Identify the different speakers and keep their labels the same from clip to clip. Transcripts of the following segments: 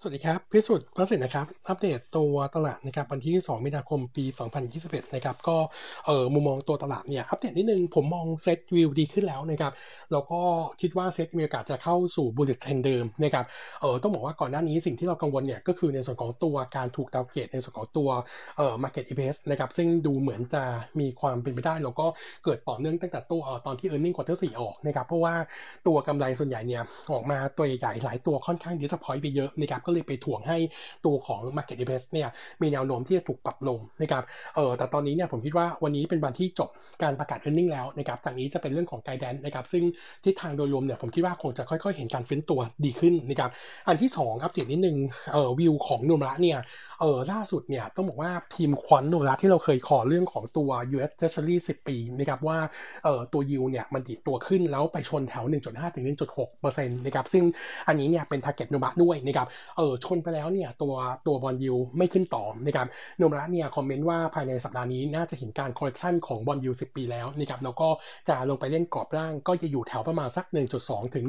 Speaker 1: สวัสดีครับ พิสุทธิ์พระสินนะครับ อัปเดตตัวตลาดนะครับวันที่ 2 มีนาคมปี 2021 นะครับ ก็เออมุมมองตัวตลาดเนี่ย อัปเดตนิดนึง ผมมอง SET view ดีขึ้นแล้วนะครับ แล้วก็คิดว่าเซ็ตมีโอกาสจะเข้าสู่ bullish trend เดิมนะครับ เออต้องบอกว่าก่อนหน้านี้สิ่งที่เรากังวลเนี่ย ก็คือในส่วนของตัวการถูก downgrade ในส่วนของตัวเอ่อ market EPS นะครับ ซึ่งดูเหมือนจะมีความเป็นไปได้ แล้วก็เกิดต่อเนื่องตั้งแต่ตัวเออตอนที่ earning quarter 4ออกนะครับ เพราะว่าตัวกำไรส่วนใหญ่เนี่ยออกมาตัวใหญ่ๆหลายตัวค่อนข้าง disappoint ไปเยอะนะครับก็เลยไปถ่วงให้ตัวของ Market Invest เนี่ยมีแนวโน้มที่จะถูกปรับลงนะครับเออแต่ตอนนี้เนี่ยผมคิดว่าวันนี้เป็นวันที่จบการประกาศ e a r n i n g แล้วนะครับจากนี้จะเป็นเรื่องของ guidance นะครับซึ่งทิศทางโดยรวมเนี่ยผมคิดว่าคงจะค่อยๆ เห็นการฟื้นตัวดีขึ้นนะครับอันที่2อัปเดตนิดนึงเออวิวของนุมระเนี่ยเออล่าสุดเนี่ยต้องบอกว่าทีมควอนนุมระที่เราเคยขอเรื่องของตัว US Treasury 10 ปีนะครับว่าเออตัว yield เนี่ยมันดีดตัวขึ้นแล้วไปชนแถว 1.5ถึง1.6%นะครับซึ่งอันนี้เนี่ยเป็น target นุมระด้วยนะครับเออชนไปแล้วเนี่ยตัวตัว bond yield ไม่ขึ้นต่อนะครับ Nomura เนี่ยคอมเมนต์ว่าภายในสัปดาห์นี้น่าจะเห็นการ correction ของ bond yield 10 ปีแล้วนะครับแล้วก็จะลงไปเล่นกรอบล่างก็จะอยู่แถวประมาณสัก 1.2 ถึง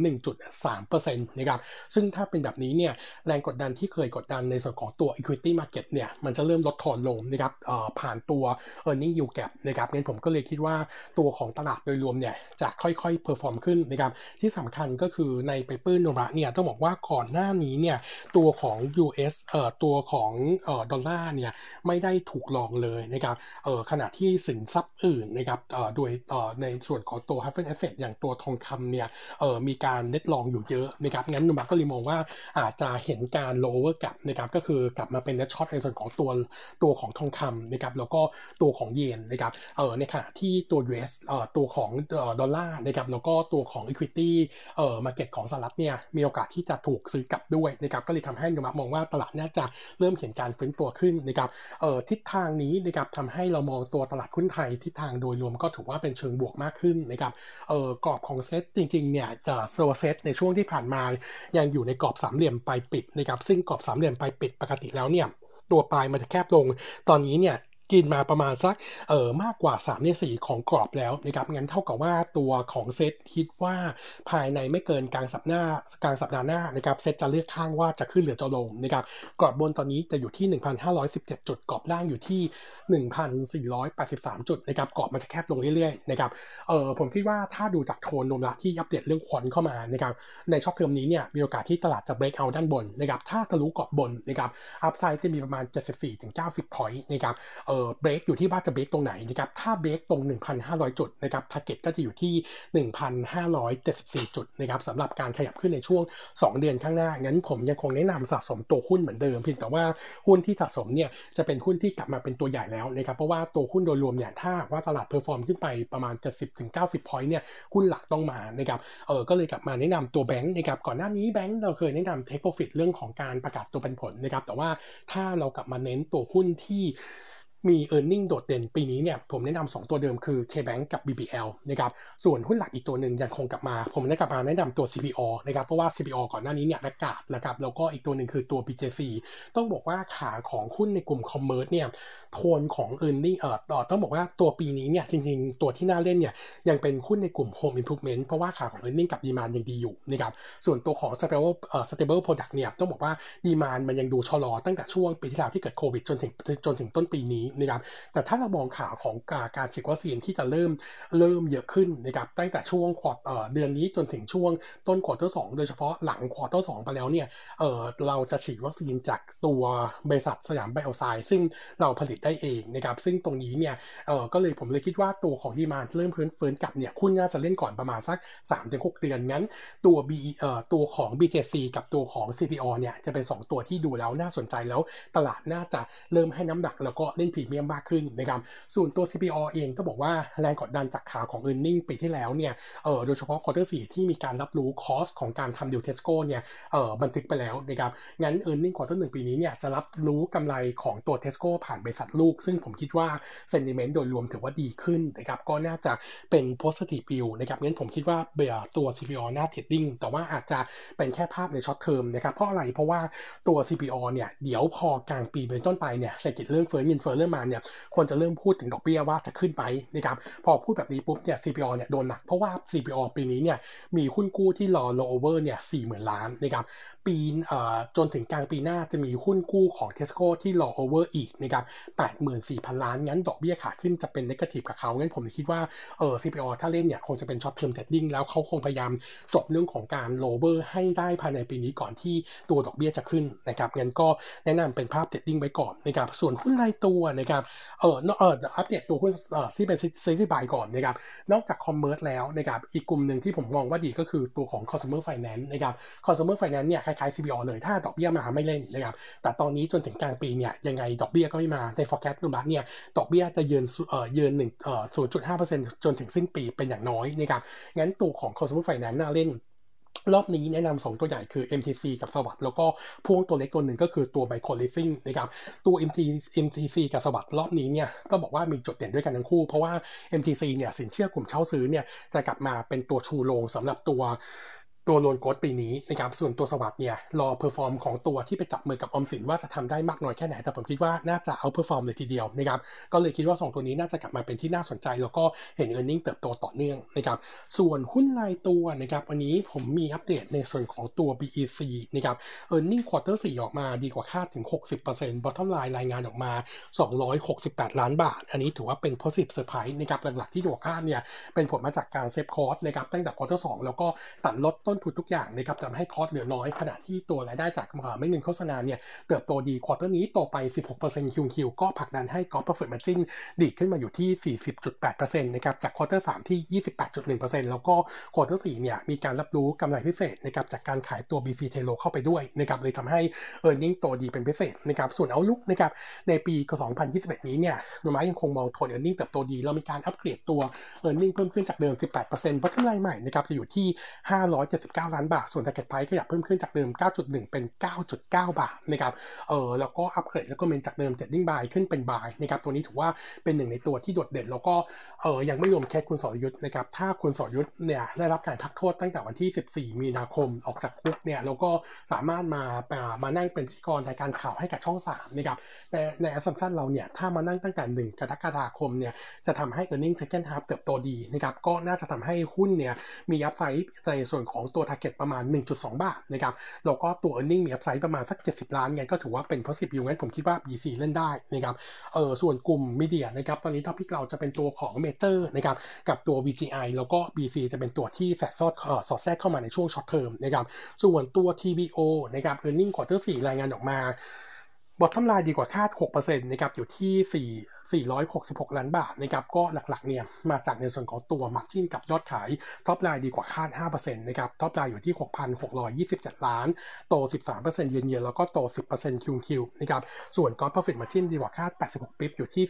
Speaker 1: 1.3%นะครับซึ่งถ้าเป็นแบบนี้เนี่ยแรงกดดันที่เคยกดดันในส่วนของตัว equity market เนี่ยมันจะเริ่มลดทอนลงนะครับผ่านตัว earning yield gap นะครับงั้นผมก็เลยคิดว่าตัวของตลาดโดยรวมเนี่ยจะค่อยๆ perform ขึ้นนะครับที่สำคัญก็คือในเปเปอร์โนมระเนี่ยต้องบอกว่าก่อนหน้านี้เนี่ยตัวของ US เอ่อตัวของเอ่อดอลลาร์เนี่ยไม่ได้ถูกลองเลยนะครับเอ่อขณะที่สินทรัพย์อื่นนะครับเอ่อโดยเอ่อในส่วนของตัว h a f f e n Effect อย่างตัวทองคำเนี่ยเอ่อมีการเน็ตลองอยู่เยอะนะครับงั้นนุมาก็เลยมองว่าอาจจะเห็นการ lower กลับนะครับก็คือกลับมาเป็น net short ในส่วนของตัวตัวของทองคำนะครับแล้วก็ตัวของเยนนะครับเอ่อในขณะที่ตัว US เอ่อตัวของดอลลาร์นะครับแล้วก็ตัวของ equity เอ่อ market ของสหรัฐเนี่ยมีโอกาสที่จะถูกซื้อกลับด้วยนะครับก็เลยทำให้นุมามองว่าตลาดน่าจะเริ่มเห็นการฟื้นตัวขึ้นนะครับเอ่อทิศทางนี้นะครับทำให้เรามองตัวตลาดหุ้นไทยทิศทางโดยรวมก็ถือว่าเป็นเชิงบวกมากขึ้นนะครับเอ่อกรอบของเซตจริงๆเนี่ยจะโซเซตในช่วงที่ผ่านมายังอยู่ในกรอบสามเหลี่ยมปลายปิดนะครับซึ่งกรอบสามเหลี่ยมปลายปิดปกติแล้วเนี่ยตัวปลายมันจะแคบลง ตอนนี้เนี่ย กินมาประมาณสักเออมากกว่า3ใน4ของกรอบแล้วนะครับงั้นเท่ากับว่าตัวของเซตคิดว่าภายในไม่เกินกลางสัปดาห์กลางสัปดาห์หน้านะครับเซตจะเลือกข้างว่าจะขึ้นหรือจะลงนะครับกรอบบนตอนนี้จะอยู่ที่ 1,517 จุดกรอบล่างอยู่ที่ 1,483 จุดนะครับกรอบมันจะแคบลงเรื่อยๆนะครับเออผมคิดว่าถ้าดูจากโทน Nomura ที่อัปเดตเรื่อง quant เข้ามานะครับใน short term นี้เนี่ยมีโอกาสที่ตลาดจะ break out ด้านบนนะครับถ้าทะลุกรอบบนนะครับupside จะมีประมาณ 74-90 point นะครับเออเบรกอยู่ที่ว่าจะเบรกตรงไหนนะครับถ้าเบรกตรง 1,500 จุดนะครับ target ก็จะอยู่ที่ 1,574 จุดนะครับสำหรับการขยับขึ้นในช่วง 2 เดือนข้างหน้า งั้นผมยังคงแนะนำสะสมตัวหุ้นเหมือนเดิมเพียงแต่ว่าหุ้นที่สะสมเนี่ยจะเป็นหุ้นที่กลับมาเป็นตัวใหญ่แล้วนะครับเพราะว่าตัวหุ้นโดยรวมเนี่ยถ้าว่าตลาด perform ขึ้นไปประมาณ 70-90 point เนี่ยหุ้นหลักต้องมานะครับเออก็เลยกลับมาแนะนำตัวแบงค์นะครับก่อนหน้านี้แบงค์เราเคยแนะนำ take profit เรื่องของการประกาศตัวปันผลนะครับแต่ว่าถ้าเรากลับมาเน้นตัวหุ้นที่ มี e a r n i n g โดดเด่นปีนี้เนี่ยผมแนะนำสองตัวเดิมคือ KBank กับ BBL นะครับส่วนหุ้นหลักอีกตัวหนึ่งยังคงกลับมา ผมแนะกลับมาแนะนำตัว CPO นะครับเพราะว่า CPO ก่อนหน้านี้เนี่ยประกาศนะครับแล้วก็อีกตัวหนึ่งคือตัว BJC ต้องบอกว่าขาของหุ้นในกลุ่ม commerce เนี่ยโทนของ e a r n i n g เอ่อต้องบอกว่าตัวปีนี้เนี่ยจริงๆ ตัวที่น่าเล่นเนี่ยยังเป็นหุ้นในกลุ่ม Home Improvement เพราะว่าขาของ e a r n i n g กับดีมานยังดีอยู่นะครับส่วนตัวของ stable เอ่อ stable product เนี่ยต้องบอกว่า demand มันยังดูชะลอตั้งแต่ช่วงปีที่แล้วที่เกิดโควิดจนถึงจนถึงต้นปีนี้นะครับแต่ถ้าเรามองข่าวของการการฉีดวัคซีนที่จะเริ่มเริ่มเยอะขึ้นนะครับตั้งแต่ช่วง quar- เดือนนี้จนถึงช่วงต้น quarter สองโดยเฉพาะหลัง quarter สองไปแล้วเนี่ยเออเราจะฉีดวัคซีนจากตัวบริษัทสยามไบโอไซเอนซ์ซึ่งเราผลิตได้เองนะครับซึ่งตรงนี้เนี่ยเออก็เลยผมเลยคิดว่าตัวของ demand เริ่มพื้นฟื้นกลับเนี่ยหุ้นน่าจะเล่นก่อนประมาณสัก 3-6 เดือนงั้น ตัว B เอ่อตัวของ BJC กับตัวของ CPALL เนี่ยจะเป็น 2 ตัวที่ดูแล้วน่าสนใจแล้วตลาดน่าจะเริ่มให้น้ำหนักแล้วก็เล่นรีเมียมมากขึ้นนะครับส่วนตัว CPALL เองก็บอกว่าแรงกดดันจากข่าวของ e a r n i n g ปีที่แล้วเนี่ยเออโดยเฉพาะ quarter สี่ที่มีการรับรู้ cost ของการทำดิวเทสโก้เนี่ยเออบันทึกไปแล้วนะครับงั้น e a r n i n g ควอเตอร์หนึ่งปีนี้เนี่ยจะรับรู้กำไรของตัวเทสโก้ผ่านบริษัทลูก ซึ่งผมคิดว่า sentiment โดยรวมถือว่าดีขึ้นนะครับก็น่าจะเป็น positive view นะครับงั้นผมคิดว่าเบียตัว CPO หน้าเทรดดิ้งแต่ว่าอาจจะเป็นแค่ภาพใน short term นะครับเพราะอะไรเพราะว่าตัว CPO เนี่ยเดี๋ยวพอกลางปีเป็นต้นไปเนี่ยเศรษฐกิจเริ่มเฟ้อเงินเฟ้อเริ่มมาเนี่ยคนจะเริ่มพูดถึงดอกเบี้ยว่าจะขึ้นไหมนะครับพอพูดแบบนี้ปุ๊บเนี่ย CPO เนี่ยโดนหนักเพราะว่า CPO ปีนี้เนี่ยมีหุ้นกู้ที่รอ rollover เนี่ยสี่หมื่นล้านนะครับปีจนถึงกลางปีหน้าจะมีหุ้นกู้ของ Tesco ที่ rollover อีกนะครับ84,000ล้าน งั้นดอกเบี้ยขาขึ้นจะเป็น negative กับเขางั้นผมคิดว่าเออ CPO ถ้าเล่นเนี่ยคงจะเป็น short term trading แล้วเขาคงพยายามจบเรื่องของการ lower ให้ได้ภายในปีนี้ก่อนที่ตัวดอกเบี้ยจะขึ้นนะครับงั้นก็แนะนำเป็นภาพ trading ไว้ก่อนนะครับส่วนหุ้นรายตัวนะครับเออเอออัปเดตตัวหุ้นที่เป็นซีรีส์บายก่อนนะครับนอกจาก commerce แล้วนะครับอีกกลุ่มหนึ่งที่ผมมองว่าดีก็คือตัวของ consumer finance นะครับ consumer finance เนี่ยคล้ายๆ CPO เลยถ้าดอกเบี้ยมาไม่เล่นนะครับแต่ตอนนี้จนถึงกลางปีเนี่ยยังไงดอกเบี้ยก็ไม่มาใน forecast นุบัตเนี่ยดอกเบี้ยจะยืนเอ่อยืนหนึ่งเอ่อศูนย์จุดห้าเปอร์เซ็นต์จนถึงสิ้นปีเป็นอย่างน้อยนะครับงั้นตัวของ consumer finance น่าเล่น รอบนี้แนะนำสองตัวใหญ่คือ MTC กับสวัสด์แล้วก็พ่วงตัวเล็กตัวหนึ่งก็คือตัว b i c o l i s i n g นะครับตัว MT MTC กับสวัสด์รอบนี้เนี่ยก็บอกว่ามีจุดเด่นด้วยกันทั้งคู่ เพราะว่า MTC เนี่ยสินเชื่อกลุ่มเช่าซื้อเนี่ยจะกลับมาเป็นตัวชูโรงสำหรับตัว ตัว loan growth ปีนี้นะครับส่วนตัว SAWAD เนี่ยรอ perform ของตัวที่ไปจับมือกับออมสินว่าจะทำได้มากน้อยแค่ไหน แต่ผมคิดว่าน่าจะ outperform เลยทีเดียวนะครับก็เลยคิดว่า 2 ตัวนี้น่าจะกลับมาเป็นที่น่าสนใจ แล้วก็เห็น earning เติบโตต่อเนื่องนะครับส่วนหุ้นรายตัวนะครับวันนี้ผมมีอัปเดตในส่วนของตัว BEC นะครับ earning quarter สี่ออกมาดีกว่าคาดถึง 60% bottom line รายงานออกมา 268 ล้านบาท อันนี้ถือว่าเป็น positive surprise นะครับหลักๆที่ดีกว่าคาดเนี่ยเป็นผลมาจากการ save cost นะครับตั้งแต่ควอเตอร์สแล้วก็ตัดลดต้นทุนทุกอย่างนะครับทำให้ cost เหลือน้อย ขณะที่ตัวรายได้จากเม็ดเงินโฆษณาเนี่ยเติบโตดี quarter นี้โตไป 16% QQ ก็ผลักดันให้กอล์ฟเปอร์เฟ t ต์มาจินดีขึ้นมาอยู่ที่ 40.8%นะครับจาก quarter 3ที่ 28.1%แล้วก็ quarter 4เนี่ยมีการรับรู้กำไรพิเศษนะครับจากการขายตัว BC t e l o เข้าไปด้วยนะครับเลยทำให้ e a r n i n g โตดีเป็นพิเศษนะครับส่วน outlook นะครับในปี 2021 นี้เนี่ยโนมายังคงมองโทน e a r n i n g เติบโตดีเรามีการอัปเกรดตัว e a r n i n g เพิ่มขึ้นจากเดิม 18%เพราะกำไรใหม่นะครับจะอยู่ที่9 ล้านบาท ส่วน target price ขยับเพิ่มขึ้นจากเดิม 9.1 เป็น 9.9 บาทนะครับ เออแล้วก็อัปเกรดแล้วก็เมนจากเดิม trading buy ขึ้นเป็น buy นะครับ ตัวนี้ถือว่าเป็นหนึ่งในตัวที่โดดเด่น แล้วก็ เออยังไม่รวมแค่คุณสรยุทธ์นะครับ ถ้าคุณสรยุทธ์เนี่ยได้รับการพักโทษตั้งแต่วันที่ 14 มีนาคมออกจากคุกเนี่ย แล้วก็สามารถมา มานั่งเป็นพิธีกรรายการข่าวให้กับช่อง 3 นะครับ แต่ใน assumption เราเนี่ย ถ้ามานั่งตั้งแต่ 1 กรกฎาคมเนี่ย จะทำให้ earning second half เติบโตดีนะครับ ก็น่าจะทำให้หุ้นเนี่ย มี upside ในส่วนของตัว target ประมาณ 1.2 บาทนะครับแล้วก็ตัว e a r n i n g มี upside ประมาณสัก 70 ล้านไงก็ถือว่าเป็น positive อยู่งั้นผมคิดว่า BEC เล่นได้นะครับเออส่วนกลุ่ม media นะครับตอนนี้ top pick เราจะเป็นตัวของเมเจอร์นะครับกับตัว VGI แล้วก็ BEC จะเป็นตัวที่แฝงซอดสอดแทรกเข้ามาในช่วง short term นะครับส่วนตัว TVO นะครับ earning quarter 4รายงานออกมา bottom line ดีกว่าคาด 6%นะครับ อยู่ที่4 466 ล้านบาทนะครับก็หลักๆเนี่ยมาจากในส่วนของตัว margin กับยอดขาย top line ดีกว่าคาด5%นะครับ top line อยู่ที่ 6,627 ล้าน โต 13%เยือนเยียแล้วก็โต 10% QQ นะครับส่วนก็ profit margin ดีกว่าคาด 86 bip อยู่ที่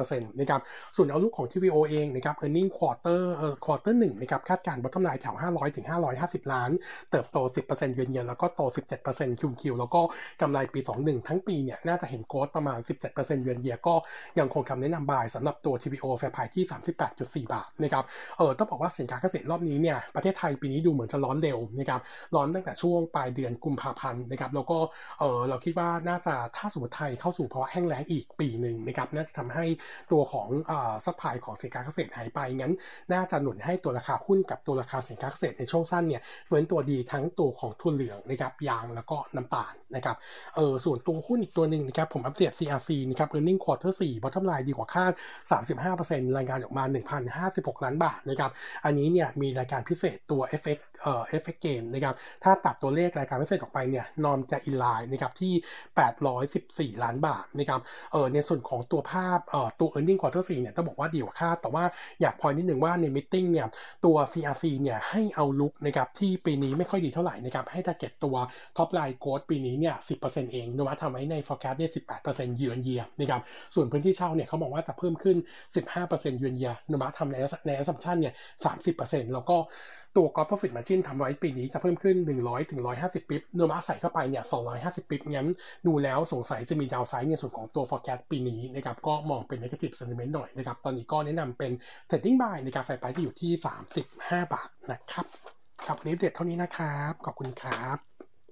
Speaker 1: 12.4%นะครับส่วน outlook ของ TVO เองนะครับ earning quarter เอ่อ quarter 1นะครับคาดการณ์ bottom line แถว 500 ถึง 550 ล้าน เติบโต 10%เยือนเยียแล้วก็โต 17% QQ แล้วก็กำไรปี 21 ทั้งปีเนี่ยน่าจะเห็น growth ประมาณ 17%เยือนเยียก็ยังคงคำแนะนำ buy สำหรับตัว TPO แฟร์ไพที่ 38.4 บาทนะครับเออต้องบอกว่าสินค้าเกษตรรอบนี้เนี่ยประเทศไทยปีนี้ดูเหมือนจะร้อนเร็วนะครับร้อนตั้งแต่ช่วงปลายเดือนกุมภาพันธ์นะครับแล้วก็เออเราคิดว่าน่าจะถ้าสมมติไทยเข้าสู่ภาวะแห้งแล้งอีกปีหนึ่งนะครับน่าจะทำให้ตัวของอ่า supply ของสินค้าเกษตรหายไปงั้น น่าจะหนุนให้ตัวราคาหุ้นกับตัวราคาสินค้าเกษตรในช่วงสั้นเนี่ยฟื้นตัวดีทั้งตัวของถั่วเหลืองนะครับยางแล้วก็น้ำตาลนะครับเออส่วนตัวหุ้นอีกตัวหนึ่งนะครับผม update CRC นะครับ earning quarter 4 bottom line ดีกว่าคาด 35%รายงานออกมา 1,056 ล้านบาทนะครับ อันนี้เนี่ยมีรายการพิเศษตัว FX เอ่อ FX Gain นะครับ ถ้าตัดตัวเลขรายการพิเศษออกไปเนี่ย norm จะ in line นะครับที่ 814 ล้านบาทนะครับ เออในส่วนของตัวภาพเอ่อตัว earning quarter 4เนี่ยต้องบอกว่าดีกว่าคาด แต่ว่าอยากพอยนิดหนึ่งว่าใน meeting เนี่ยตัว CRC เนี่ยให้ outlook นะครับที่ปีนี้ไม่ค่อยดีเท่าไหร่นะครับให้ target ตัว top line growth ปีนี้เนี่ย 10%เองนวัตทำไว้ใน forecast เนี่ย 18%เยือนเยียนะครับส่วนพื้นที่เช่าเนี่ยเขาบอกว่าจะเพิ่มขึ้น 15%เยือนเยียนมาทำในใน assumption เนี่ย 30%แล้วก็ตัวกอล์ฟ profit margin ทำไว้ปีนี้จะเพิ่มขึ้น 100ถึง150ปิ๊บโนมาใส่เข้าไปเนี่ย 250ปิ๊บงั้นดูแล้วสงสัยจะมีดาวไซด์ในส่วนของตัว forecast ปีนี้นะครับก็มองเป็น negative sentiment หน่อยนะครับตอนนี้ก็แนะนำเป็น trading buy ในการไฟไปที่อยู่ที่ 35 บาทนะครับครับนนี้เด็ดเท่านี้นะครับ ขอบคุณครับ